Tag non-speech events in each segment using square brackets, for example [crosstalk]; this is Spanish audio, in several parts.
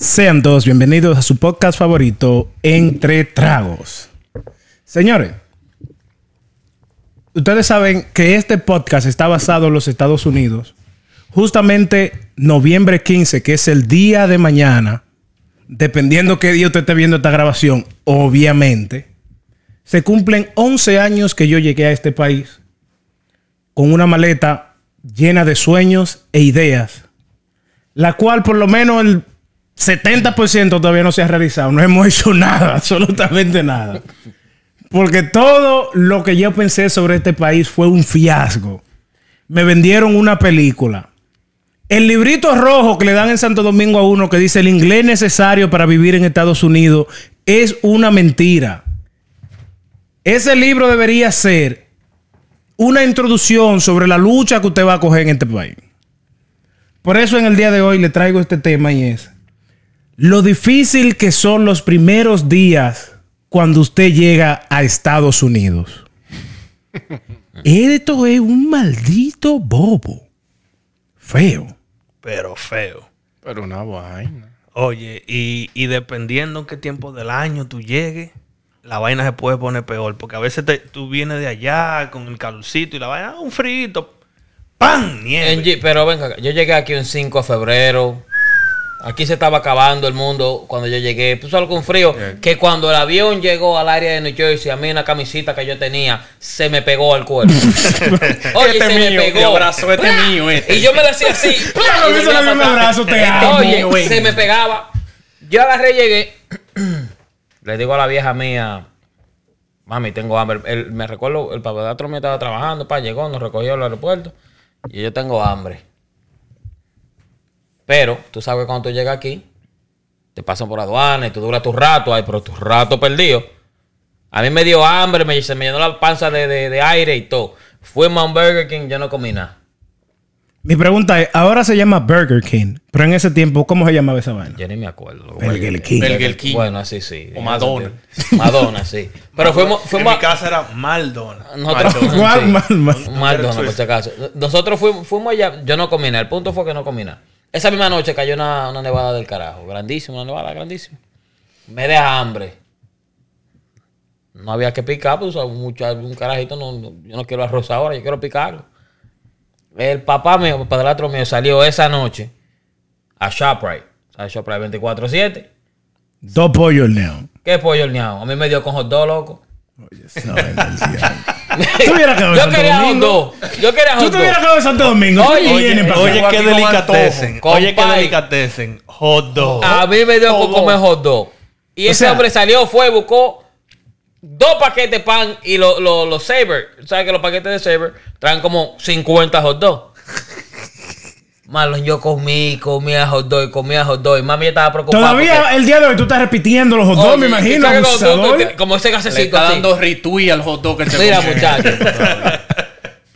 Sean todos bienvenidos a su podcast favorito, Entre Tragos. Señores, ustedes saben que este podcast está basado en los Estados Unidos. Justamente noviembre 15, que es el día de mañana, dependiendo qué día usted esté viendo esta grabación, obviamente, se cumplen 11 años que yo llegué a este país con una maleta llena de sueños e ideas, la cual por lo menos el 70% todavía no se ha realizado. No hemos hecho nada, [laughs] absolutamente nada. Porque todo lo que yo pensé sobre este país fue un fiasco. Me vendieron una película. El librito rojo que le dan en Santo Domingo a uno que dice el inglés necesario para vivir en Estados Unidos es una mentira. Ese libro debería ser una introducción sobre la lucha que usted va a coger en este país. Por eso en el día de hoy le traigo este tema y es lo difícil que son los primeros días cuando usted llega a Estados Unidos. [laughs] Esto es un maldito bobo. Feo. Pero feo. Pero una vaina. Oye, y, y dependiendo en qué tiempo del año tú llegues, la vaina se puede poner peor. Porque a veces te- tú vienes de allá con el calorcito y la vaina, ah, un frito. ¡Pam! Nieve. En pero venga, yo llegué aquí un 5 de febrero. Aquí se estaba acabando el mundo cuando yo llegué. Puso algo con frío. Que cuando el avión llegó al área de New Jersey, a mí una camisita que yo tenía se me pegó al cuerpo. [laughs] Oye, Este se me mío, pegó. mi abrazo, este mío, este. Y yo me hacía así. [laughs] Claro, Y que se volvía le dio un abrazo, te amo, Oye, güey. se me pegaba. Yo agarré y llegué. [clears throat] Le digo a la vieja mía, mami, tengo hambre. El- me recuerdo, el papadatro mío estaba trabajando, pa, llegó, nos recogió al aeropuerto. Y yo tengo hambre. Pero tú sabes que cuando tú llegas aquí, te pasan por aduana y tú duras tu rato ahí, pero tu rato perdido. A mí me dio hambre, me, se me llenó la panza de, de- de aire y todo. Fuimos a un Burger King, yo no comí nada. Mi pregunta es, ahora se llama Burger King, pero en ese tiempo, ¿cómo se llamaba esa vaina? Yo ni me acuerdo. Burger King. Burger King. Bueno, sí, sí. O Madonna. Madonna, sí. Pero fuimos, en fuimos mi casa era Maldona. nosotros, ¿Cuál? sí. Mal, mal. Madonna, por si acaso. Nosotros fuimos, fuimos allá, yo no comí nada. El punto fue que no comí nada. Esa misma noche cayó una, una nevada del carajo. Grandísima, una nevada grandísima. Me deja hambre. No había que picar, pues mucho, un carajito, no, no- yo no quiero arroz ahora, yo quiero picarlo. El papá mío, el padrastro mío, salió esa noche a ShopRite. ¿Sabes ShopRite 24-7? Dos pollos horneados. ¿Qué pollo horneado? A mí me dio con hot dog, loco. Diablo. [laughs] Tú hubieras quedado en Yo Santo quería dog. Yo quería Tú hot te hubieras dog. quedado en Santo Domingo. Oye, qué antojo, Oye, qué compay. delicatessen. Hot dog. A mí me dio Hot comer dog. hot dog. Y O ese sea- hombre salió, fue, buscó dos paquetes de pan y los los los Saber. ¿Sabes que los paquetes de Saber traen como 50 hot dogs? Marlon, yo comí, comía hot dog, comía hot dog. Mami estaba preocupada. Todavía porque- el día de hoy tú estás repitiendo los hot dogs, me imagino. ¿sabes cuando tú- tú- abusador. como ese Le gasecito está así. dando retweet al hot dog que se Mira, comió. [laughs]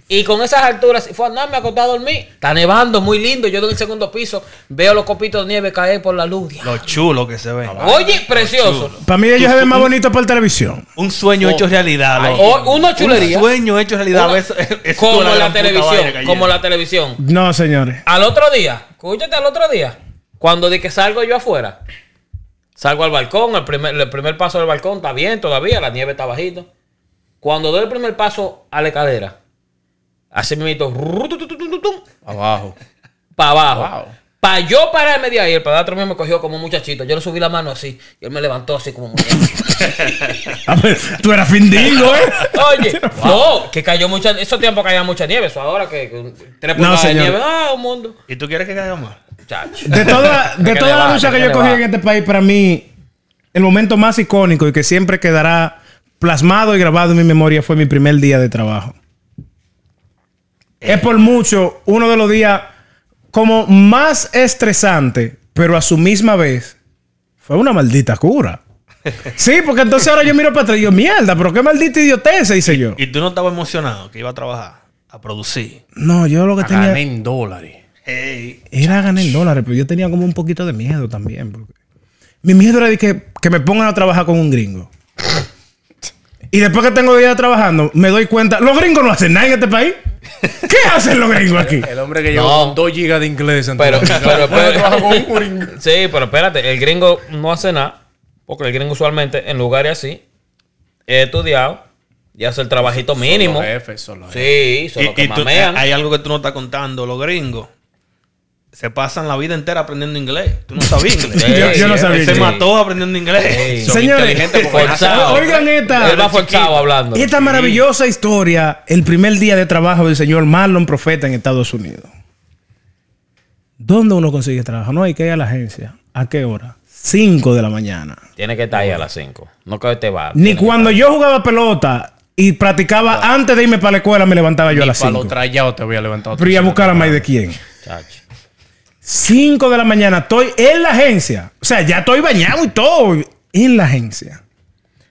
Y con esas alturas, fue no, me acosté a dormir. Está nevando, muy lindo. Yo en el segundo piso veo los copitos de nieve caer por la luz. Lo chulo que se ve. Oye, precioso. Para mí ellos se ven más bonitos por televisión. Un sueño hecho realidad. loco. O una chulería. Un sueño hecho realidad. Una- es como la televisión, como la televisión. No, señores. Al otro día, escúchate al otro día, cuando di que salgo yo afuera, salgo al balcón, el primer, el primer paso del balcón está bien todavía, la nieve está bajito. Cuando doy el primer paso a la escalera, así me meto Abajo. para abajo. Wow. Para yo pararme de ahí, el padrastro mío me cogió como un muchachito. Yo le subí la mano así y él me levantó así como muñeco. A [laughs] ver, tú eras findingo, ¿eh? Oye, [laughs] no, que cayó mucha, esos tiempos caía mucha nieve, eso ahora que, que tres No, de señor. nieve, ah, un mundo. ¿Y tú quieres que caiga más? Chacho. De toda, [laughs] de toda la lucha que que yo cogí en este país, para mí, el momento más icónico y que siempre quedará plasmado y grabado en mi memoria fue mi primer día de trabajo. Es por mucho uno de los días como más estresante, pero a su misma vez fue una maldita cura. [laughs] Sí, porque entonces ahora yo miro para atrás y digo, mierda, pero qué maldita idiotez, hice yo. ¿Y tú no estabas emocionado que iba a trabajar? A producir. No, yo lo que Gané tenía en dólares. Hey. era ganar dólares, pero yo tenía como un poquito de miedo también. porque Mi miedo era de que, que me pongan a trabajar con un gringo. [laughs] Y después que tengo días trabajando, me doy cuenta, los gringos no hacen nada en este país. ¿Qué hacen los gringos aquí? El hombre que No. lleva con 2 gigas de inglés. en Pero, pero, pero- [laughs] gringo. [laughs] sí, pero espérate, el gringo no hace nada, porque el gringo usualmente en lugares así, he estudiado y hace el trabajito mínimo. Son los jefes, son los jefes. Sí, solo Y- que y tú- hay algo que tú no estás contando. Los gringos se pasan la vida entera aprendiendo inglés. Tú no sabías [laughs] inglés. Sí, Yo- yo no sabía Él se mató aprendiendo inglés. Sí. Son Señores, forzado. Oigan esta. Él va forzado hablando. Esta maravillosa historia, el primer día de trabajo del señor Marlon Profeta en Estados Unidos. ¿Dónde uno consigue trabajo? No hay que ir a la agencia. ¿A qué hora? 5 de la mañana. Tiene que estar ahí a las 5. No que te va. Ni cuando yo jugaba pelota y practicaba antes de irme para la escuela, me levantaba yo a las Para los 5. te voy a levantar Pero ¿y a buscar a más de quién? Chacho. 5 de la mañana, estoy en la agencia. O sea, ya estoy bañado y todo. En la agencia.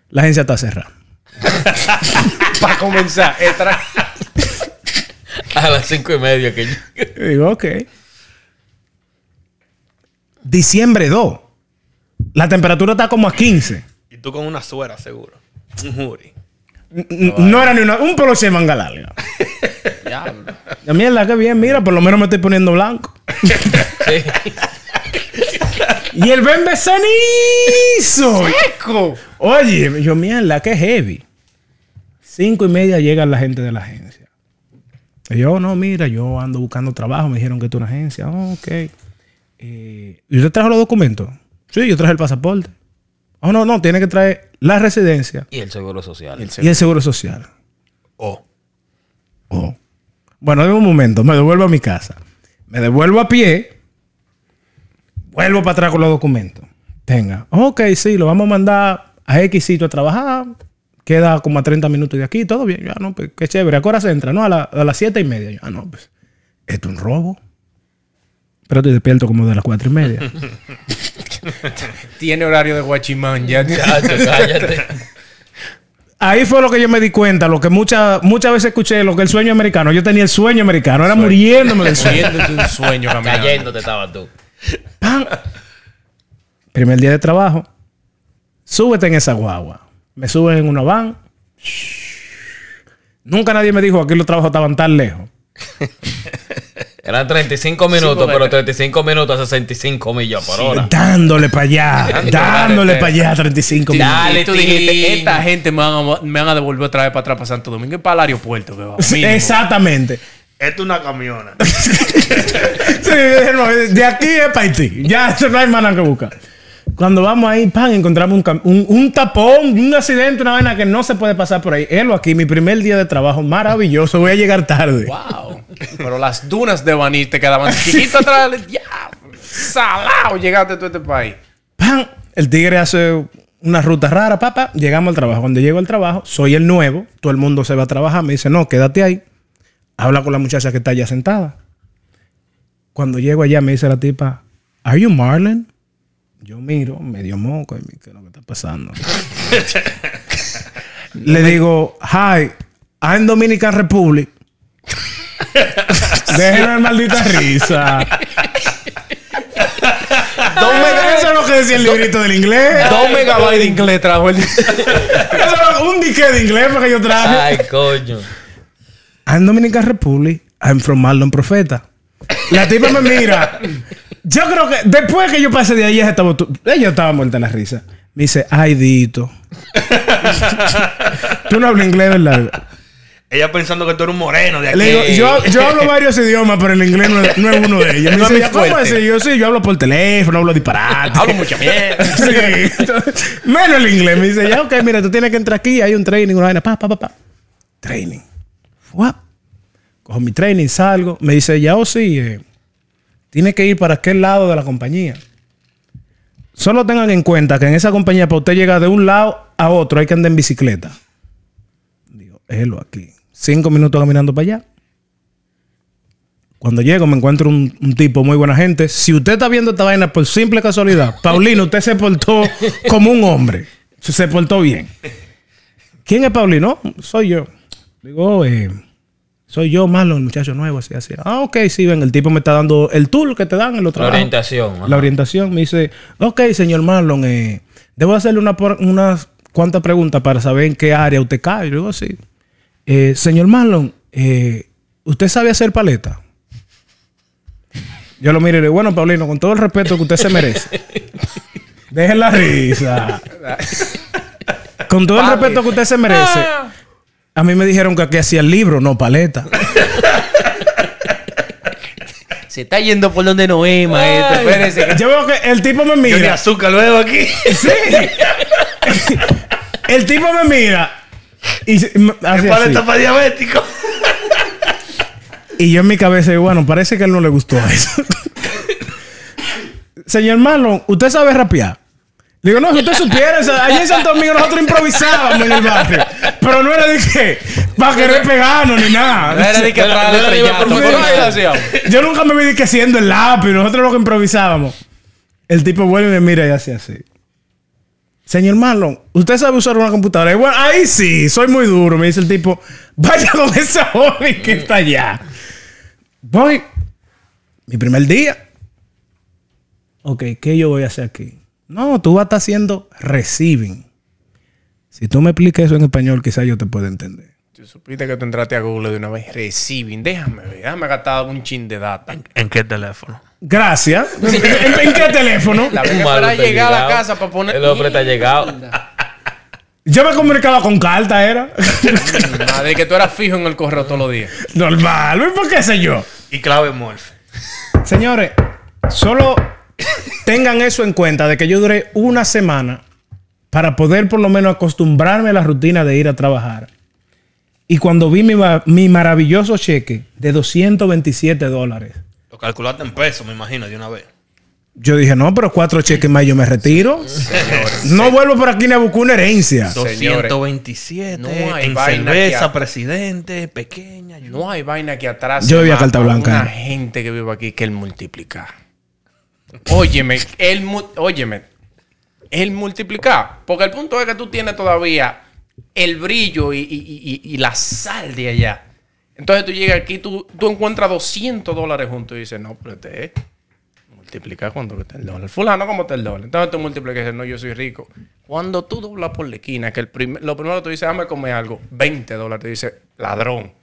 La agencia está cerrada. [laughs] Para comenzar, [laughs] A las 5 y media que yo- digo, ok. Diciembre 2. La temperatura está como a 15. Y tú con una suera, seguro. Un jury. N- No era ni una, un polo de manga larga. [laughs] Diablo. La mierda, que bien, mira, por lo menos me estoy poniendo blanco. [laughs] Y el bembe cenizo. Eco. Oye, yo, mierda, que heavy. Cinco y media llega la gente de la agencia. Y yo, no, mira, yo ando buscando trabajo. Me dijeron que tú una agencia. Oh, ok. Eh, ¿Y usted trajo los documentos? Sí, yo traje el pasaporte. Oh, no, no, tiene que traer la residencia Y el seguro social. El y el seguro social. Oh. Oh. Bueno, de un momento, me devuelvo a mi casa. Me devuelvo a pie. Vuelvo para atrás con los documentos. Tenga. Ok, sí, lo vamos a mandar a X sitio a trabajar. Queda como a 30 minutos de aquí. Todo bien. Ya no, pues qué chévere. ¿A qué hora se entra? No, a, la- a las 7 y media. Ya no, pues. Esto es un robo. Pero estoy despierto como de las 4 y media. [laughs] Tiene horario de guachimán ya. [laughs] Cállate. Ahí fue lo que yo me di cuenta. Lo que muchas muchas veces escuché, lo que el sueño americano. Yo tenía el sueño americano. Era muriéndome del sueño. Un sueño. [laughs] Cayéndote estabas tú. ¡Pam! Primer día de trabajo. Súbete en esa guagua. Me suben en una van. Nunca nadie me dijo aquí los trabajos estaban tan lejos. [laughs] Eran 35 minutos, pero 35 minutos a 65 millas por hora. Dándole para allá. [laughs] dándole para allá 35 minutos. Dale, y tú dijiste, esta gente me van, a, me van a devolver otra vez para atrás para Santo Domingo y para el aeropuerto. Que va, Sí. Exactamente. Esto es una camiona. [laughs] Sí, de aquí es para Haití. Ya, eso no hay más nada que buscar. Cuando vamos ahí, pan, encontramos un, un, un tapón, un accidente, una vaina que no se puede pasar por ahí. Él aquí, mi primer día de trabajo, maravilloso. Voy a llegar tarde. Wow. Pero las dunas de Baní te quedaban [laughs] chiquitas atrás. Ya, salado llegaste tú a este país. ¡Pam! El tigre hace una ruta rara, papá. Llegamos al trabajo. Cuando llego al trabajo, soy el nuevo. Todo el mundo se va a trabajar. Me dice, no, quédate ahí. Habla con la muchacha que está allá sentada. Cuando llego allá, me dice la tipa, ¿Are you Marlon? Yo miro, medio moco. Y me, ¿Qué es lo que está pasando? [laughs] Le digo, Hi, I'm Dominican Republic. [laughs] Déjenme maldita risa. [laughs] Dos, mega- Eso es lo que decía el librito del inglés. dos megabytes de inglés trajo el. Eso es un dique de inglés porque yo traje. Ay, coño. I'm Dominican Republic. I'm from Marlon Profeta. La tipa me mira. Yo creo que después que yo pasé de ahí, ella estaba, ella estaba muerta en la risa. Me dice, ay, Dito. [laughs] tú no hablas inglés, ¿verdad? Ella pensando que tú eres un moreno de aquí. Le digo, yo, yo hablo varios idiomas, pero el inglés no es, no es uno de ellos. Me dice, ¿cómo es? Y yo, sí, yo hablo por teléfono, hablo disparate. Hablo mucha mierda. [laughs] Sí. Entonces, Menos el inglés. Me dice, ya, ok, mira, tú tienes que entrar aquí. Hay un training, una vaina. Pa, pa, pa, pa. Training. Fuap. Cojo mi training, salgo. Me dice, ya, o sí, eh, tiene que ir para aquel lado de la compañía. Solo tengan en cuenta que en esa compañía, para usted llegar de un lado a otro, hay que andar en bicicleta. Digo, élo aquí. Cinco minutos caminando para allá. Cuando llego me encuentro un, un tipo muy buena gente. Si usted está viendo esta vaina por simple casualidad, [laughs] Paulino, usted se portó como un hombre. Se portó bien. ¿Quién es Paulino? Soy yo. Digo, eh, soy yo, Marlon, el muchacho nuevo, así, así. Ah, ok, sí, ven, el tipo me está dando el tour que te dan en los La trabajos. orientación. ajá. La orientación me dice, ok, señor Marlon, eh, debo hacerle una unas cuantas preguntas para saber en qué área usted cae. Yo digo, sí. Eh, señor Marlon, eh, ¿usted sabe hacer paleta? Yo lo miré y le digo, bueno, Paulino, con todo el respeto que usted se merece. [laughs] Dejen la risa. [laughs] Con todo el respeto que usted se merece. A mí me dijeron que aquí hacía el libro, no paleta. Se está yendo por donde no es, maestro. Espérese. Yo veo que el tipo me Yo ni mira. azúcar luego aquí. Sí. El tipo me mira. Y se- me hace Es así. paleta para diabéticos. Y yo en mi cabeza digo, bueno, parece que a él no le gustó eso. Señor Marlon, ¿usted sabe rapear? Le digo, no, si usted supiera, o sea, allá en Santo Domingo nosotros improvisábamos en el barrio. Pero no era de que para querer pegarnos ni No nada. era de que No era- atrás no de. Yo nunca me vi que haciendo el lápiz, nosotros lo que improvisábamos. El tipo vuelve y me mira y hace así. Señor Marlon, ¿usted sabe usar una computadora? Y bueno, ahí sí, soy muy duro. Me dice el tipo, vaya con ese joven que está allá. Voy. Mi primer día. Ok, ¿qué yo voy a hacer aquí? No, tú vas a estar haciendo receiving. Si tú me explicas eso en español, quizás yo te pueda entender. Tú supiste que tú entraste a Google de una vez. Receiving. Déjame ver. Déjame gastar un chin de data. ¿En qué teléfono? Gracias. [laughs] ¿En, en qué teléfono? La vez para llegar a la llegado. casa para poner. El hombre está llegado. Yo me comunicaba con carta, era. Madre, que tú eras fijo en el correo todos los días. Normal. ¿Y por qué sé yo? Y clave Morphe. Señores, solo tengan eso en cuenta de que yo duré una semana para poder por lo menos acostumbrarme a la rutina de ir a trabajar. Y cuando vi mi, mi maravilloso cheque de 227 dólares, Lo calculaste en pesos, me imagino, de una vez. yo dije, no, pero cuatro cheques más yo me retiro. No vuelvo por aquí ni a buscar una herencia. Señores, 227 no hay en vaina cerveza, presidente, pequeña. yo- no hay vaina que atrás. Yo vivía carta blanca. Una gente que vive aquí que él multiplica. Óyeme, mu- óyeme, el multiplicar. Porque el punto es que tú tienes todavía el brillo y, y- y- y la sal de allá. Entonces tú llegas aquí, tú, tú encuentras 200 dólares juntos y dices, no, pero este es. Multiplica cuánto que está el dólar. Fulano, ¿cómo está el dólar? Entonces tú multiplicas y dices, no, yo soy rico. Cuando tú doblas por la esquina, que el prim- lo primero que tú dices, dame comer algo, 20 dólares. Te dice, ladrón,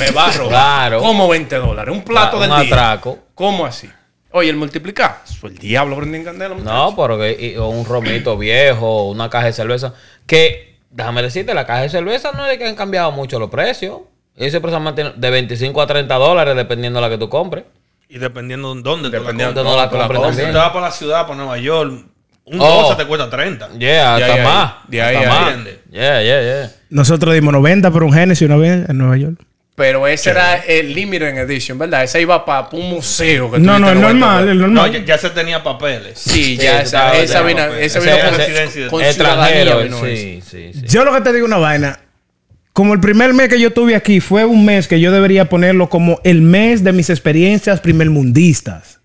me va a robar. Claro. ¿Cómo 20 dólares? Un plato Un del día. atraco. ¿Cómo así? Oye, el multiplicar. Eso el diablo prende en candela, muchacho. No, porque y- o un romito viejo, una caja de cerveza. Que, déjame decirte, la caja de cerveza no es de que han cambiado mucho los precios. Ellos siempre se mantenido de 25 a 30 dólares dependiendo de la que tú compres. Y dependiendo de dónde tú la Dependiendo compres. No la compres. Si te vas para la ciudad, para Nueva York, un Oh. 12 te cuesta 30. Yeah, hasta De ahí, más. de ahí, hasta ahí. más. Yeah, yeah, yeah. Nosotros dimos 90 por un Genesis una vez en Nueva York. Pero ese era el Limited Edition, ¿verdad? Ese iba para un museo. Que No, no, el 90 normal, el No, normal. ya, ya se tenía papeles. Sí, Sí, ya esa, esa vino, ese ese vino es con, residencia. con Extranjero. vino Sí, sí, sí. Yo lo que te digo una vaina. Como el primer mes que yo tuve aquí fue un mes que yo debería ponerlo como el mes de mis experiencias primermundistas.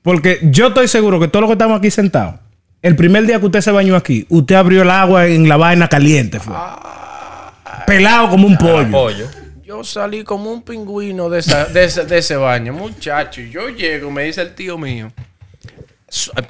Porque yo estoy seguro que todos los que estamos aquí sentados, el primer día que usted se bañó aquí, usted abrió el agua en la vaina caliente. Fue. Pelado como un pollo. Pollo. Yo salí como un pingüino de, esa- de, ese, de ese baño, muchacho. y Yo llego, me dice el tío mío.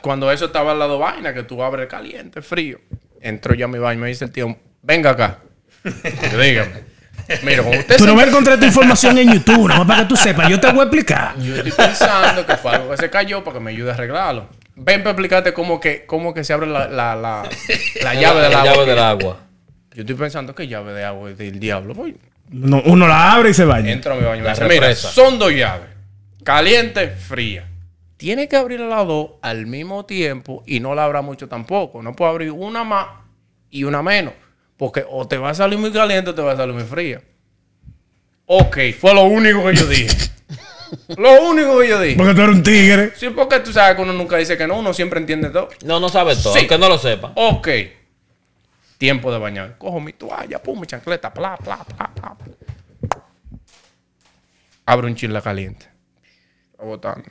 Cuando eso estaba al lado vaina, que tú abres caliente, frío. Entro yo a mi baño, me dice el tío, venga acá. Dígame. Mira, como usted Tú no vas a encontrar tu información en YouTube, nada más para que tú sepas. Yo te voy a explicar. Yo estoy pensando que fue algo que se cayó para que me ayude a arreglarlo. Ven para explicarte cómo que, cómo que se abre la, la, la, la [laughs] llave del La agua. llave del agua. Yo estoy pensando que llave de agua es del diablo. Voy, No, uno la abre y se baña. entro a mi baño La dice, mira, son dos llaves. Caliente, fría. Tiene que abrir las dos al mismo tiempo y no la abra mucho tampoco. No puedo abrir una más y una menos. Porque o te va a salir muy caliente o te va a salir muy fría. Ok, fue lo único que yo dije. [laughs] lo único que yo dije. Porque tú eres un tigre. Sí, porque tú sabes que uno nunca dice que no, uno siempre entiende todo. No, no sabe todo, Sí. aunque no lo sepa. Ok. Tiempo de bañar. Cojo mi toalla, pum, mi chancleta, bla, bla, bla, bla. Abro un chile caliente. Botando.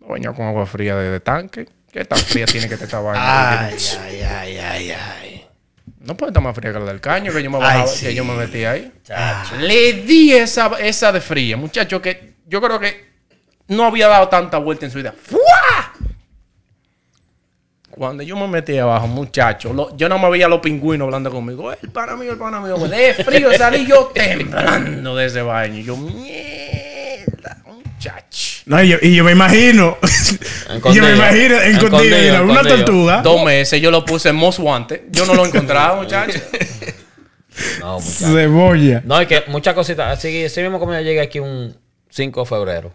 Me baño con agua fría de, de tanque. ¿Qué tan fría tiene que te esta vaina? [laughs] Ay, ay, ay, ay, ay. No puede estar más fría que la del caño que yo me, Ay, bajaba, sí. que yo me metí ahí. Le di esa, esa de fría, muchacho, que yo creo que no había dado tanta vuelta en su vida. ¡Fua! Cuando yo me metí abajo, muchacho, lo- yo no me veía a los pingüinos hablando conmigo. El pana mío, el pana mío. De frío salí yo temblando de ese baño. Y yo, mierda, muchacho. No, y yo, y yo me imagino. [laughs] yo me imagino mira, una tortuga. Dos meses yo lo puse en Most Wanted. Yo no lo encontraba, muchacho. [laughs] No, muchacho. Cebolla. No, es que muchas cositas. Así, así mismo como yo llegué aquí un 5 de febrero.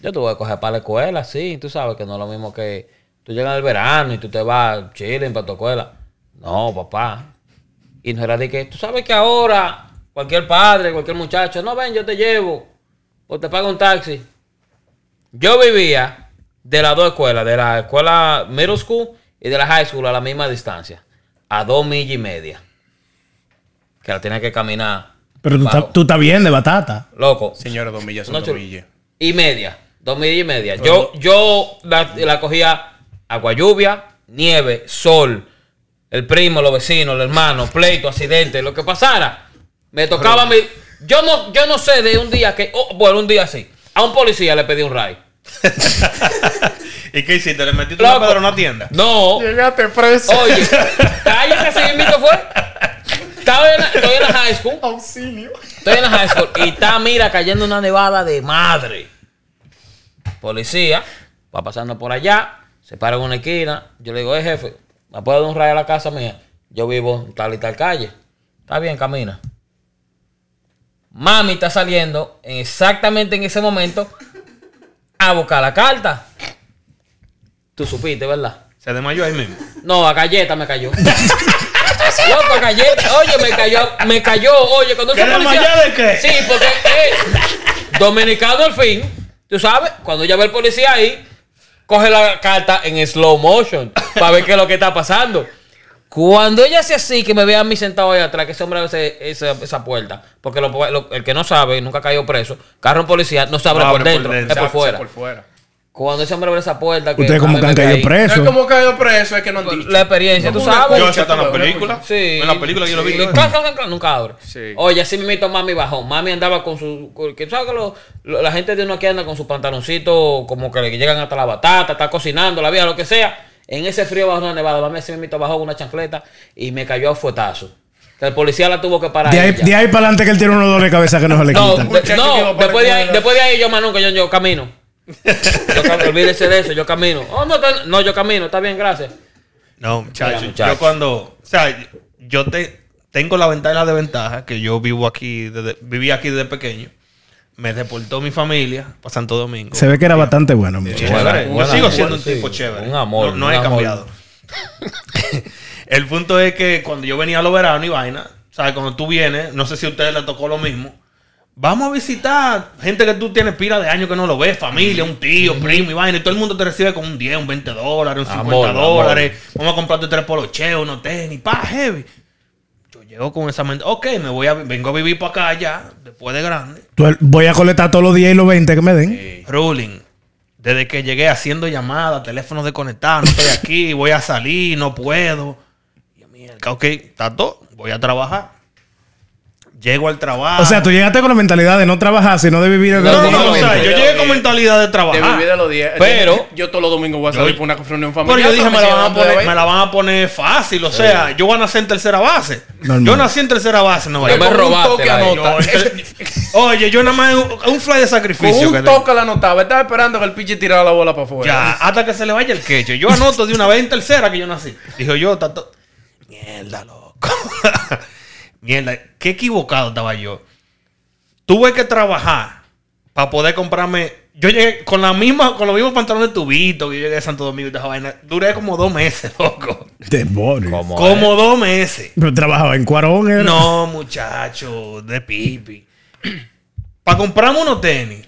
Yo tuve que coger para la escuela, sí. Tú sabes que no es lo mismo que tú llegas al verano y tú te vas chilling para tu escuela. No, papá. Y no era de que, tú sabes que ahora cualquier padre, cualquier muchacho, no ven, yo te llevo. O te pago un taxi. Yo vivía de las dos escuelas, de la escuela middle school y de la high school a la misma distancia. A dos millas y media. Que la tenía que caminar. Pero tú, estás- tú estás bien de batata. Loco. Señores, dos millas son dos millas. Y media. Dos millas y media. Yo, yo la, la cogía agua lluvia, nieve, sol, el primo, los vecinos, el hermano, pleito, accidente, lo que pasara. Me tocaba mi. Yo no, yo no sé de un día que. oh, bueno, un día sí. A un policía le pedí un ray. [laughs] ¿Y qué hiciste? ¿Le metiste Loco. una pedra en una tienda? No. Llegaste preso. Oye, cállate, así mismo fue. Estaba en la- estoy en la high school. Auxilio. Estoy en la high school y está, mira, cayendo una nevada de madre. Policía, va pasando por allá, se para en una esquina. Yo le digo, eh, jefe, ¿me puede dar un rayo a la casa mía? Yo vivo en tal y tal calle. Está bien, camina. Mami está saliendo en exactamente en ese momento a buscar la carta. Tú supiste, ¿verdad? Se desmayó ahí mismo. No, a galleta me cayó. [laughs] Loco, a galleta. Oye, me cayó, me cayó. Oye, cuando ¿Qué ese policía- de qué? Sí, porque eh, dominicano al fin, tú sabes, cuando ya ve el policía ahí, coge la carta en slow motion para ver qué es lo que está pasando. Cuando ella hace así, que me vea a mí sentado ahí atrás, que ese hombre abre esa, esa puerta, porque lo- lo- el que no sabe, nunca cayó preso, carro en policía, no se abre No por abre por dentro, dentro. es por fuera. por fuera. Cuando ese hombre abre esa puerta, que Ustedes como que han caído caí- No es como caído preso, es que no han dicho. La experiencia, tú sabes. Yo hasta en la película. Sí. En la película yo lo vi. Sí. ¿no? Clan, clan, clan, clan, nunca abre. Sí. Oye, así me meto mami bajó. Mami andaba con su. con- que tú sabes que lo- lo- la gente de uno aquí anda con sus pantaloncitos como que le llegan hasta la batata, está cocinando, la vida, lo que sea. En ese frío bajo una nevada, mami así me meto bajó con una chancleta y me cayó a fuetazo. Que el policía la tuvo que parar. De ahí, de ahí para adelante que él tiene unos dolores de cabeza que no se le que no, después de, ahí, después de ahí yo más nunca, yo, yo camino. Yo olvídese de eso, yo camino. Oh, no, no, yo camino, está bien, gracias. No, muchacho. Mira, muchacho. Yo cuando. O sea, yo te, tengo la ventaja y la desventaja que yo vivo aquí, desde, viví aquí desde pequeño. Me deportó mi familia para Santo Domingo. Se ve que era bastante bueno, muchacho. Chévere. Buena- yo sigo siendo un sí. tipo chévere. Un amor, No, no un he amor. cambiado. [laughs] El punto es que cuando yo venía a los veranos y vaina, ¿sabes? Cuando tú vienes, no sé si a ustedes les tocó lo mismo. Vamos a visitar gente que tú tienes pila de años que no lo ves, familia, un tío, primo y vaina, y todo el mundo te recibe con un 10, un 20 dólares, un 50 Amor, dólares. Vamos a comprarte tres polocheos, unos tenis, pa, heavy. Yo llego con esa mente, ok, me voy a, vengo a vivir para acá ya, después de grande. Voy a colectar todos los 10 y los 20 que me den. Ruling. Desde que llegué haciendo llamadas, teléfonos desconectados, no estoy aquí, voy a salir, no puedo. Y mierda, ok, está todo, voy a trabajar. Llego al trabajo. O sea, tú llegaste con la mentalidad de no trabajar, sino de vivir el No, no, no, no, o sea, yo llegué con no. mentalidad de De trabajar. vivir de los 10. Pero- Yo todos los domingos voy a salir Yo- por una reunión Pero familiar. yo dije, me la, van a de poner, me la van a poner fácil. O sea, yo voy a nacer en tercera base. Normal. Yo nací en tercera base, no Yo vaya. me robaste Oye, yo nada más un, un fly de sacrificio. Con un toque la anotaba. Estaba esperando que el pichi tirara la bola para afuera. Ya, hasta que se le vaya el quecho. Yo anoto de una vez en tercera que yo nací. Dijo yo, tato. Mierda, loco. [laughs] Mierda, qué equivocado estaba yo. Tuve que trabajar para poder comprarme. Yo llegué con la misma, con los mismos pantalones de tubito que yo llegué a Santo Domingo y toda esa vaina. Duré como dos meses, [laughs] loco. Demonio. ¿Cómo Como dos meses. Pero trabajaba en Cuarón, era. No, muchacho, de pipi. [clears throat] Para comprarme unos tenis.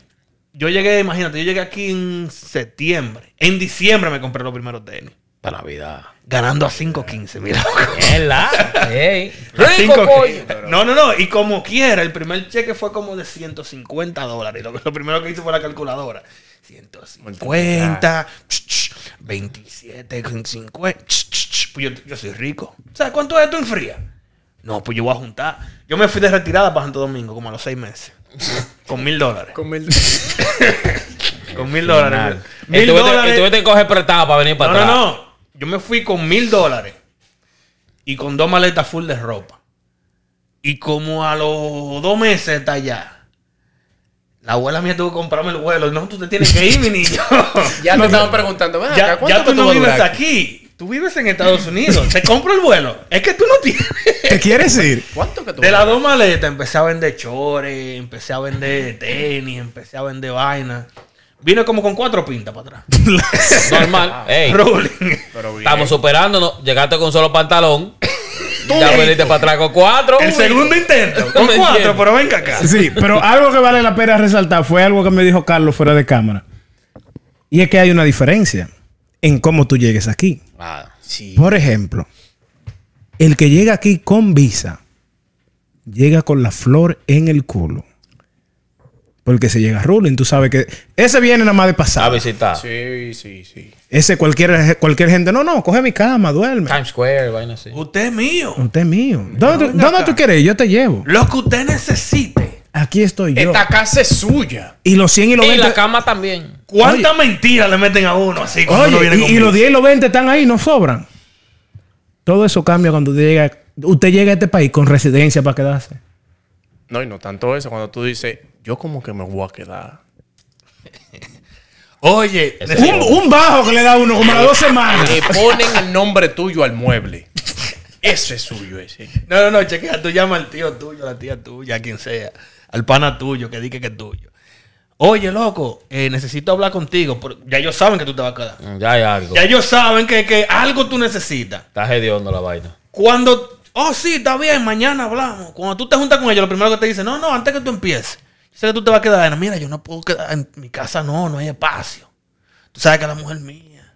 Yo llegué, imagínate, yo llegué aquí en septiembre. En diciembre me compré los primeros tenis. Para Navidad. Ganando a 5.15, mira. Mierda. Ey. A Rico, 5.15. coño. No, no, no. Y como quiera, el primer cheque fue como de 150 dólares. Lo, lo primero que hice fue la calculadora. 150, ch, ch, 27, 50. ch, ch, ch. Pues yo, yo soy rico. ¿Sabes cuánto es esto en fría? No, pues yo voy a juntar. Yo me fui de retirada para Santo Domingo como a los seis meses. Con mil dólares. Con mil- [laughs] Con mil dólares. Mil dólares. y tú vete a coger prestado para venir para No, no, atrás. no. Yo me fui con mil dólares y con dos maletas full de ropa. Y como a los dos meses está allá. La abuela mía tuvo que comprarme el vuelo. No, tú te tienes que ir, mi niño. [laughs] Ya te estaban preguntando, "Ven acá, ya, ¿cuánto ya tú no vives aquí. Tú vives en Estados Unidos. Te compro el vuelo. Es que tú no tienes. ¿Qué quieres ir? ¿Cuánto que tú De las dos maletas empecé a vender chores, empecé a vender tenis, empecé a vender vainas. Vine como con cuatro pintas para atrás. [laughs] Normal. Ey, Rolling. Pero bien. estamos superándonos. Llegaste con un solo pantalón. ya veniste para atrás con cuatro. El segundo intento. Con cuatro, entiendo. pero venga acá. Sí, pero algo que vale la pena resaltar fue algo que me dijo Carlos fuera de cámara. Y es que hay una diferencia en cómo tú llegues aquí. Ah, Sí. Por ejemplo, el que llega aquí con visa, llega con la flor en el culo. Porque se llega ruling, tú sabes que ese viene nada más de a pasar. visitar. Sí, sí, sí. Ese cualquier, cualquier gente, no, no, coge mi cama, duerme. Times Square, vaina así. Usted es mío. Usted es mío. ¿Dónde, tú- dónde quieres? Yo te llevo. Lo que usted necesite. Aquí estoy yo. Esta casa es suya. Y los 100 y los Y 20. la cama también. ¿Cuánta mentira le meten a uno así cuando Oye, uno viene y, con y los visa? 10 y los 20 están ahí, no sobran. Todo eso cambia cuando usted llega, usted llega a este país con residencia para quedarse. No, y no tanto eso. Cuando tú dices, yo como que me voy a quedar. [laughs] Oye, Un, un bajo que le da uno como a dos semanas. Le ponen el nombre tuyo al mueble. Ese es suyo, ese. no, no, no, chequea, tú llamas al tío tuyo, a la tía tuya, a quien sea, al pana tuyo, que diga que es tuyo. Oye, loco, eh, necesito hablar contigo. pero ya ellos saben que tú te vas a quedar. Mm, Ya hay algo. Ya ellos saben que, que algo tú necesitas. Está hediondo la vaina. Cuando, oh sí, está bien, mañana hablamos. Cuando tú te juntas con ellos, lo primero que te dicen, no, no, antes que tú empieces, sé que tú te vas a quedar. No, mira, yo no puedo quedar en mi casa, no, no hay espacio. Tú sabes que la mujer mía,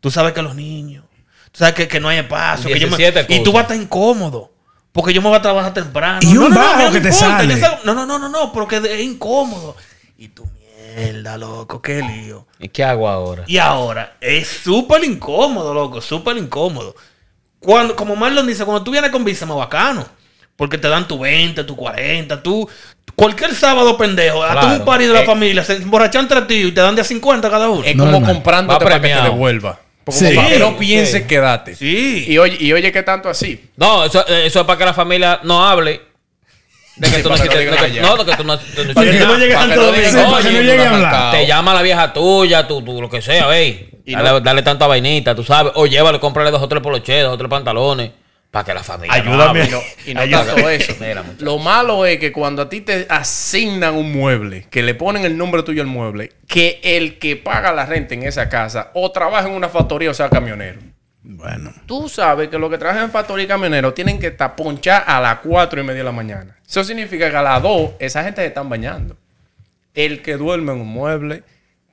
tú sabes que los niños, tú sabes que, que no hay espacio. que yo me- 17 y tú vas a estar incómodo. Porque yo me voy a trabajar temprano. Y un no, no, no, bajo no que te importa, sale. no, no, no, no, no, porque es incómodo. Y tu mierda, loco, qué lío. ¿Y qué hago ahora? Y ahora, es súper incómodo, loco, súper incómodo. Cuando, como Marlon dice, cuando tú vienes con visa, más bacano. Porque te dan tu 20, tu 40, tú... Cualquier sábado, pendejo, hazte Claro. un party de la Eh. familia, se emborrachan entre ti y te dan de a 50 cada uno. Es como comprándote Va para que te devuelva. Sí. como para que no pienses sí. quedarte. Sí. Y oye, y oye que tanto así. No, eso, eh, eso es para que la familia no hable. De que Sí, tú no no hiciste-. No, de que tú no, no Para que hiciste no nada. llegue Para a que todo no para que "Oye, no llegue a hablar". arrancado". Te llama la vieja tuya, tú, tú lo que sea, ve. Y Dale, no- dale tanta vainita, tú sabes. O llévale, cómprale dos o tres poloches, dos o tres pantalones. Para que la familia. Ayúdame. Y no, y no tanto eso. Mira. [laughs] Lo malo es que cuando a ti te asignan un mueble, que le ponen el nombre tuyo al mueble, que el que paga la renta en esa casa o trabaja en una factoría o sea camionero. Bueno. Tú sabes que los que trabajan en factoría y camionero tienen que estar ponchar a las 4 y media de la mañana. Eso significa que a las 2 esa gente se están bañando. El que duerme en un mueble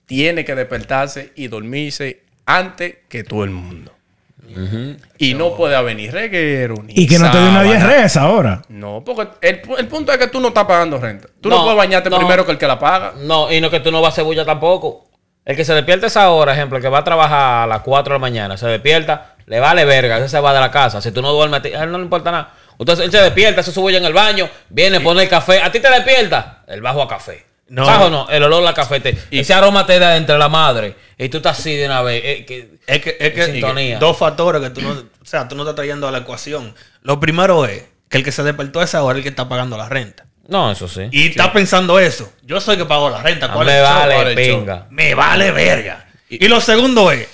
tiene que despertarse y dormirse antes que todo el mundo. Y no puede haber ni reguero, ni Y que no te dé una sábana. diarrea a esa hora. No, porque el, el punto es que tú no estás pagando renta. Tú no, No, puedes bañarte no. primero que el que la paga. No, y no que tú no vas a hacer bulla tampoco. El que se despierta a esa hora, ejemplo, el que va a trabajar a las 4 de la mañana, se despierta, le vale verga, ese se va de la casa. Si tú no duermes, a, ti- a él no le importa nada. Entonces él se despierta, se sube en el baño, viene, pone el café. ¿A ti te despierta? El bajo a café. No. ¿Sabes o no? El olor a café. te- ese aroma te da entre la madre. Y tú estás así de una vez. eh, que- Es que, es que Sintonía. dos factores que tú no, o sea, tú no estás trayendo a la ecuación. Lo primero es que el que se despertó es el que está pagando la renta. No, eso sí. Y está pensando eso. Yo soy el que pago la renta. No ¿cuál me es el show? vale, pinga. Me vale verga. Y, lo segundo es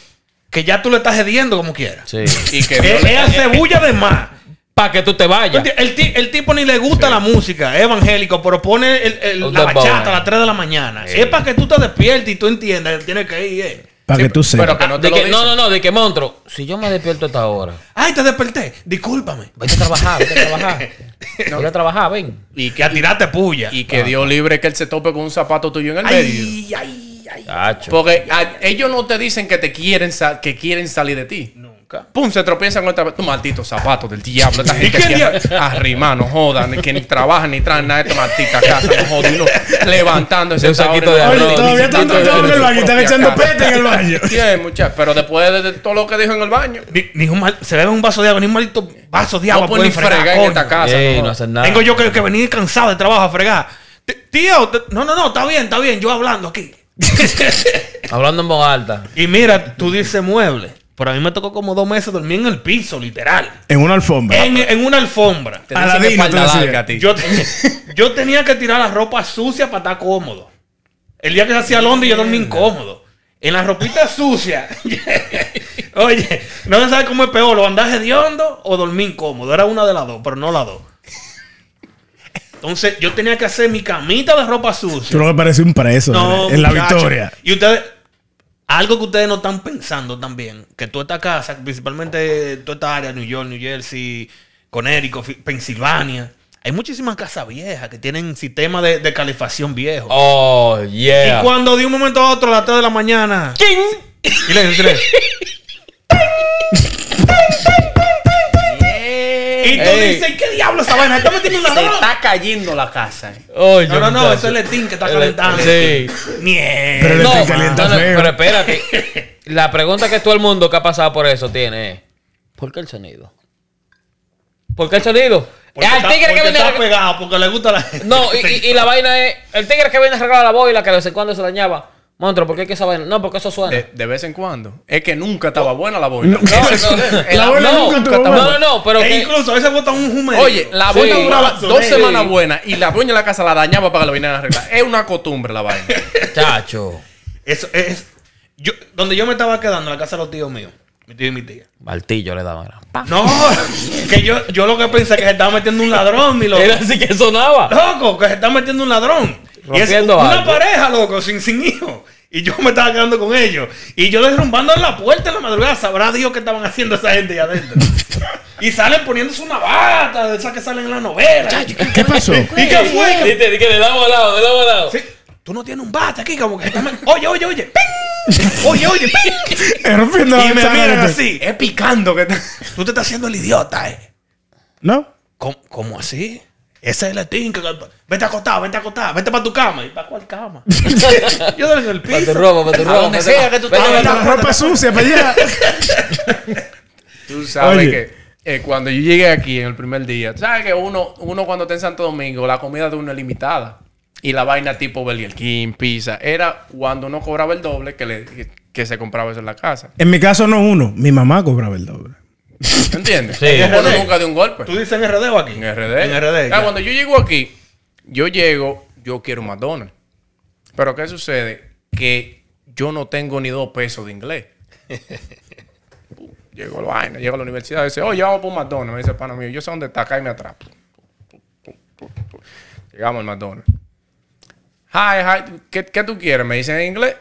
que ya tú le estás hediendo como quieras. Sí. [laughs] Y que Es es bulla de más. Para que tú te vayas. El, ti- el tipo ni le gusta la música, es evangélico, pero pone el- la bachata a las 3 de la mañana. Es para que tú te despiertes y tú entiendas que tienes que ir. eh. Para Sí, que tú sepas. Pero que no te De lo que- no, no, no, de que monstruo. Si yo me despierto a esta hora, Ay, te desperté. Discúlpame. vete a trabajar, vete a [laughs] trabajar. Vete a trabajar, ven. Y Que a tirarte puya. y que Dios libre que él se tope con un zapato tuyo en el medio. ay, ay, ay. Porque a- ellos no te dicen que te quieren sa- que quieren salir de ti. Nunca. Pum, se tropiezan con esta tu maldito zapato del diablo. Esta ¿Y gente qué aquí arrima, no jodan, ni que ni trabajan ni traen nada de esta maldita casa, no jodan, uno. Un esa saquito de arroz. todavía están en el baño, están echando pete en el baño. Bien, muchachos, pero después de, de todo lo que dijo en el baño, Ni, ni un mal- se bebe un vaso de agua, ni un maldito vaso de agua. no pueden fregar, en esta casa. Ey, no hacen nada. Tengo yo que, que venir cansado de trabajo a fregar. T- Tío, no, no, no, está bien, está bien. Yo hablando aquí. [laughs] Hablando en voz alta. y mira, tú dices mueble. Pero a mí me tocó como dos meses dormir en el piso, literal. En una alfombra. En, en una alfombra. Te espalda te decía. larga a ti. Yo, [laughs] yo tenía que tirar la ropa sucia para estar cómodo. El día que se hacía Londres yo dormí incómodo. En la ropita sucia. [laughs] Oye, no se sabe cómo es peor, o andar hediondo o dormir incómodo. Era una de las dos, pero no las dos. Entonces yo tenía que hacer mi camita de ropa sucia. Tú no me parece un preso No, en la muchacho. victoria. Y ustedes, algo que ustedes no están pensando también, que toda esta casa, principalmente toda esta área, New York, New Jersey, Connecticut, Pensilvania, hay muchísimas casas viejas que tienen sistema de, de calefacción viejo. Oh, yeah. Y cuando de un momento a otro, a las 3 de la mañana, silencio, silencio. [laughs] y tú Ey. dices, ¿qué diablo esa vaina? ¿Está metiendo una Se droga? está cayendo la casa. eh. Oye, No, no, no, muchacho. eso es el Letín que está calentando. Sí. Mierda. Pero el No, Letín calienta no, no, feo. pero espérate. La pregunta que todo el mundo que ha pasado por eso tiene es: ¿por qué el sonido? ¿Por qué el sonido? Porque Es al está- tigre que porque viene. está pegado, porque le gusta la gente. No, y, y- y la vaina es: el tigre que viene a arreglar la boila que de vez en cuando se dañaba. Monstruo, ¿por qué es que esa vaina? No, porque eso suena. De, de vez en cuando. Es que nunca estaba buena la boina. No, no, [laughs] La boina no, nunca no, tuvo no, buena. no, pero e que. incluso a veces bota un humedo. Oye, la Sí. boina duraba dos sí. semanas buenas y la dueña de la casa la dañaba para que la vinieran a arreglar. Es una costumbre la vaina. [laughs] Chacho. Eso es. Yo, donde yo me estaba quedando, en la casa de los tíos míos, mi tío y mi tía. Martillo le daba. era, pa. No, [laughs] que yo, yo lo que pensé que se estaba metiendo un ladrón, mi loco. Era así que sonaba. Loco, que se está metiendo un ladrón. Y es una algo. pareja, loco, sin, sin hijos. Y yo me estaba quedando con ellos. Y yo derrumbando en la puerta en la madrugada. Sabrá Dios qué estaban haciendo esa gente ahí adentro. [laughs] y salen poniéndose una bata de esas que salen en la novela. ¿Qué pasó? ¿Y qué fue? Dite, di que le damos al lado, le damos al lado. Sí, Tú no tienes un bate aquí, como que Oye, oye, oye. ¡ping! Oye, oye, ¡ping! [laughs] Rompiendo la Y me miran de- así. es picando que. Tú te estás haciendo el idiota, eh. ¿No? ¿Cómo, cómo así? Ese es el Letín que... Vete a acostar, vete a acostar, vete para tu cama. ¿Y para cuál cama? [laughs] Yo en el Para tu piso. ropa, para tu ropa. donde sea que tú. La ropa sucia para allá. Tú sabes Oye. que eh, cuando yo llegué aquí en el primer día, tú sabes que uno, uno cuando está en Santo Domingo, la comida de uno es limitada. Y la vaina tipo Burger King, pizza, era cuando uno cobraba el doble que, le, que, que se compraba eso en la casa. En mi caso no uno. Mi mamá cobraba el doble. ¿Entiendes? Sí. RD. nunca de un golpe. ¿Tú dices en RD o aquí? En RD. En RD. Ah, cuando yo llego aquí, yo llego, yo quiero un McDonald's. Pero ¿qué sucede? Que yo no tengo ni dos pesos de inglés. [laughs] llego a la vaina, llego a la universidad, dice, oye, vamos por un McDonald's. Me dice pana mío, yo sé dónde está, cállame atrás. Llegamos al McDonald's. Hi, hi, ¿qué, qué tú quieres? Me dicen en inglés.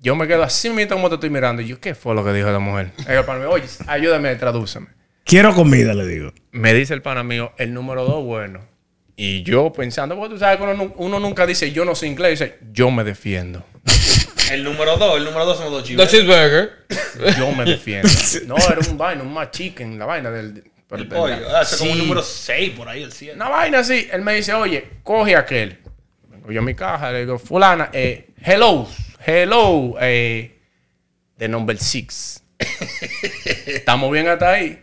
Yo me quedo así mismo como te estoy mirando. Y yo, ¿qué fue lo que dijo la mujer? Y el pana mío, oye, ayúdame, tradúceme Quiero comida, le digo. me dice el pana mío, el número dos, bueno. Y yo pensando, porque tú sabes que uno, nu- uno nunca dice yo no sé inglés, dice yo me defiendo. [laughs] El número dos, el número dos son los dos Dos chivos. cheeseburger. [laughs] Yo me defiendo. [laughs] No, era un vaina, un más chicken, la vaina del. El del- pollo. Ah, como un número 6 por ahí, el 100. Una vaina así. Él me dice, oye, coge aquel. Vengo yo a mi caja, le digo, fulana, eh, hello, hello, eh, de number six. Estamos bien hasta ahí.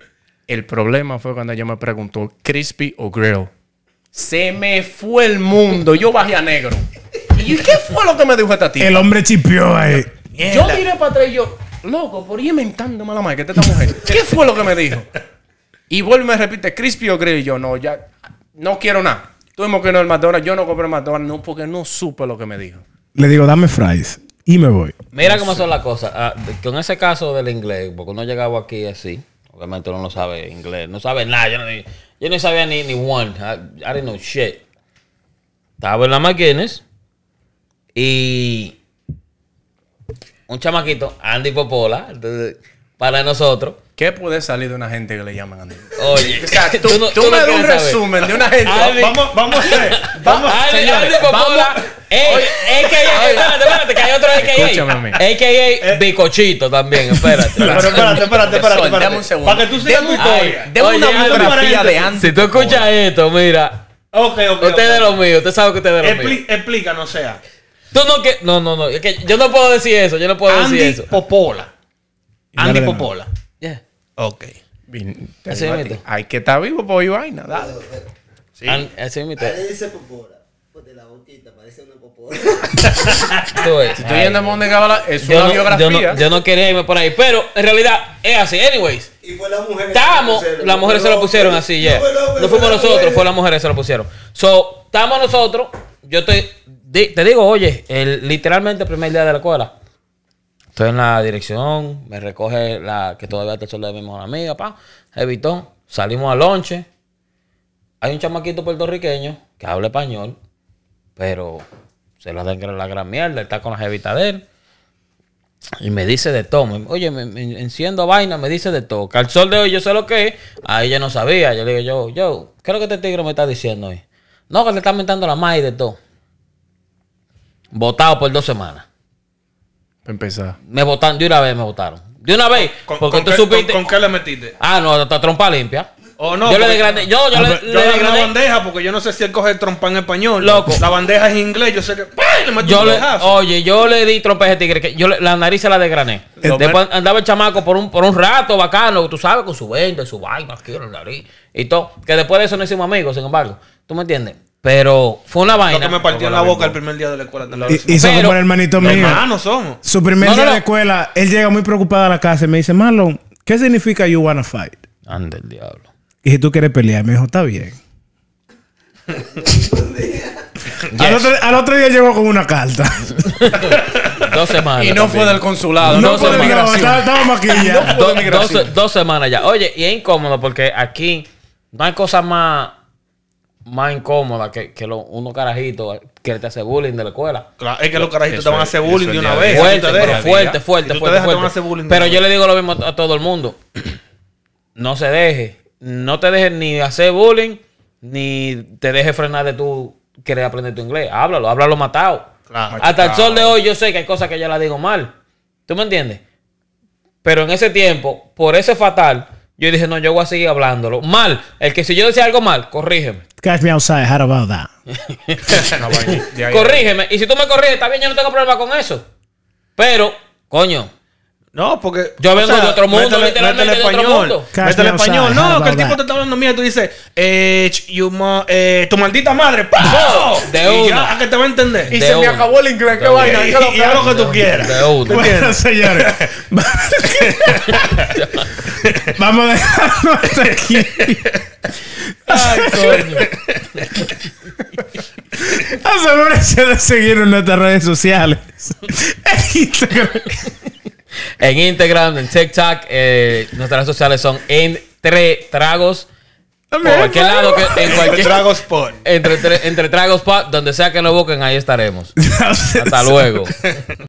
El problema fue cuando ella me preguntó, crispy o grill. Se me fue el mundo. Yo bajé a negro. ¿Y qué fue lo que me dijo esta tía? El hombre chipió ahí. Yo miré para atrás y yo, loco, por ahí inventándome la madre que esta mujer. ¿Qué fue lo que me dijo? Y vuelve y me repite, crispy o grill. Y yo, no, ya, no quiero nada. Tuvimos que ir al McDonald's. Yo no compré el McDonald's, no, porque no supe lo que me dijo. Le digo, dame fries. Y me voy. Mira cómo son las cosas. Ah, con ese caso del inglés, porque uno llegaba aquí así, obviamente uno no sabe inglés, no sabe nada. Yo no, yo no sabía ni, ni one. I, I didn't know shit. Estaba en la McGuinness y un chamaquito, Andy Popola, para nosotros. ¿Qué puede salir de una gente que le llaman Andy? Oye, O sea, tú, [laughs] no- tú no me das un saber. resumen de una gente. Andy- Vamos, vamos. [laughs] Vamos, Andy, señores, Andy Popola. vamos- Ey, AKA, espérate, espérate, que hay otro Escúchame a mí. AKA. AKA Bicochito también, espérate. [laughs] Pero espérate, espérate, espérate, dame un segundo. Para que tú sigas tu historia. Oye, una Andy, biografía de. Andy. Si tú escuchas esto, mira, Ok, ok. usted es lo mío, usted sabe que usted es de lo mío. Explícanos, o sea. Tú no que no, no, no, es que yo no puedo decir eso, yo no puedo Andy decir eso. Popola. Andy Dale, dale. Popola. Yeah. Ok. Vin- Así tengo a mismo. ti. Hay que estar vivo por oír vaina. Dale. Sí. An- así mismo te- Ahí dice Popola. Pues de la boquita, parece una. [laughs] Tú ves. Estoy yendo a Monde Gabala, es Yo una no, yo, biografía. no, yo no quería irme por ahí, pero en realidad es así. Anyways, y fue la mujer. Estamos, las mujeres se lo pusieron así, ya. No fuimos nosotros, fue las mujeres que se lo pusieron. So, estamos nosotros. Yo te, di- te digo, oye, el, literalmente el primer día de la escuela. Estoy en la dirección, me recoge la que todavía está el sol de mi mejor amiga, pa. Evitó. Salimos al lonche. Hay un chamaquito puertorriqueño que habla español, pero se la den la gran mierda, está con la jevita de él. Y me dice de todo. Oye, me enciendo vaina, me dice de todo. Que al sol de hoy yo sé lo que es. Ahí yo no sabía. Yo le digo, yo, yo, ¿qué es lo que este tigre me está diciendo hoy? No, que le está mentando la madre de todo. Votado por dos semanas. Para empezar. Me votaron, de una vez me votaron. De una vez. ¿Con, porque con tú qué, supiste. con- con qué le metiste? Ah, no, hasta trompa limpia. O no, yo le desgrané. Yo, yo Ah, le, pero le Yo agarré una bandeja porque yo no sé si él coge trompa en español. Loco. La bandeja es en inglés. Yo sé que. ¡pay! Le meto Yo un le, oye, yo le di trompa a ese tigre. Que yo le- la nariz se la desgrané. Lo Después andaba el chamaco por un, por un rato bacano, tú sabes, con su venta, su vaina, aquí la nariz. Y todo. Que después de eso no hicimos amigos, sin embargo. ¿Tú me entiendes? Pero fue una Lo vaina. que me partió en la boca el primer día de la escuela. también. Y- Hizo Pero- como el hermanito mío. Hermanos somos. Su primer No, no, día no. de escuela, él llega muy preocupado a la casa y me dice, Marlon, ¿qué significa you wanna fight? Anda el diablo. Y si tú quieres pelear, me dijo, está bien. [laughs] Al, otro, al otro día llegó con una carta. [laughs] Dos semanas. Y no también. fue del consulado, No fue de migración. estaba, estaba maquilla. Do- dos, dos semanas ya. Oye, y es incómodo porque aquí no hay cosa más, más incómoda que, que lo- unos carajitos que te hace bullying de la escuela. Claro, es que los carajitos Eso te van a hacer bullying de una vez. Fuerte, tú te pero fuerte, fuerte, Si tú fuerte, bullying Pero yo le digo lo mismo a, a todo el mundo. [clears throat] No se deje. No te dejes ni hacer bullying, ni te dejes frenar de tu querer aprender tu inglés. Háblalo, háblalo matado. Claro. Hasta el sol de hoy yo sé que hay cosas que yo la digo mal. ¿Tú me entiendes? Pero en ese tiempo, por ese fatal, yo dije, no, yo voy a seguir hablándolo. Mal. El que si yo decía algo mal, corrígeme. Catch me outside, how about that? [laughs] Corrígeme. Y si tú me corriges, está bien, yo no tengo problema con eso. Pero, coño, No, porque. Yo vengo de otro mundo, métele- literalmente métele de otro español. mundo. Catch Métele me español. No, que el tipo te está hablando mía. Tú dices, eh, you mo- eh, tu maldita madre. ¡pah! De y una. ya, ¿a que te va a entender? Y Y, De se me una. acabó el inglés. ¿Qué vaina? una. ¿Qué es lo y que- haz lo que tú quieras. de una. Bueno, señores. [laughs] Vamos a dejarlo hasta aquí. Ay, coño. Asegúrense de seguirnos en nuestras redes sociales. En Instagram. En Instagram, en TikTok, eh, nuestras redes sociales son entre tragos. Por cualquier lado, que, en cualquier, Drago Sport. entre, entre, entre tragos, pa- donde sea que nos busquen, ahí estaremos. [laughs] Hasta luego. [laughs]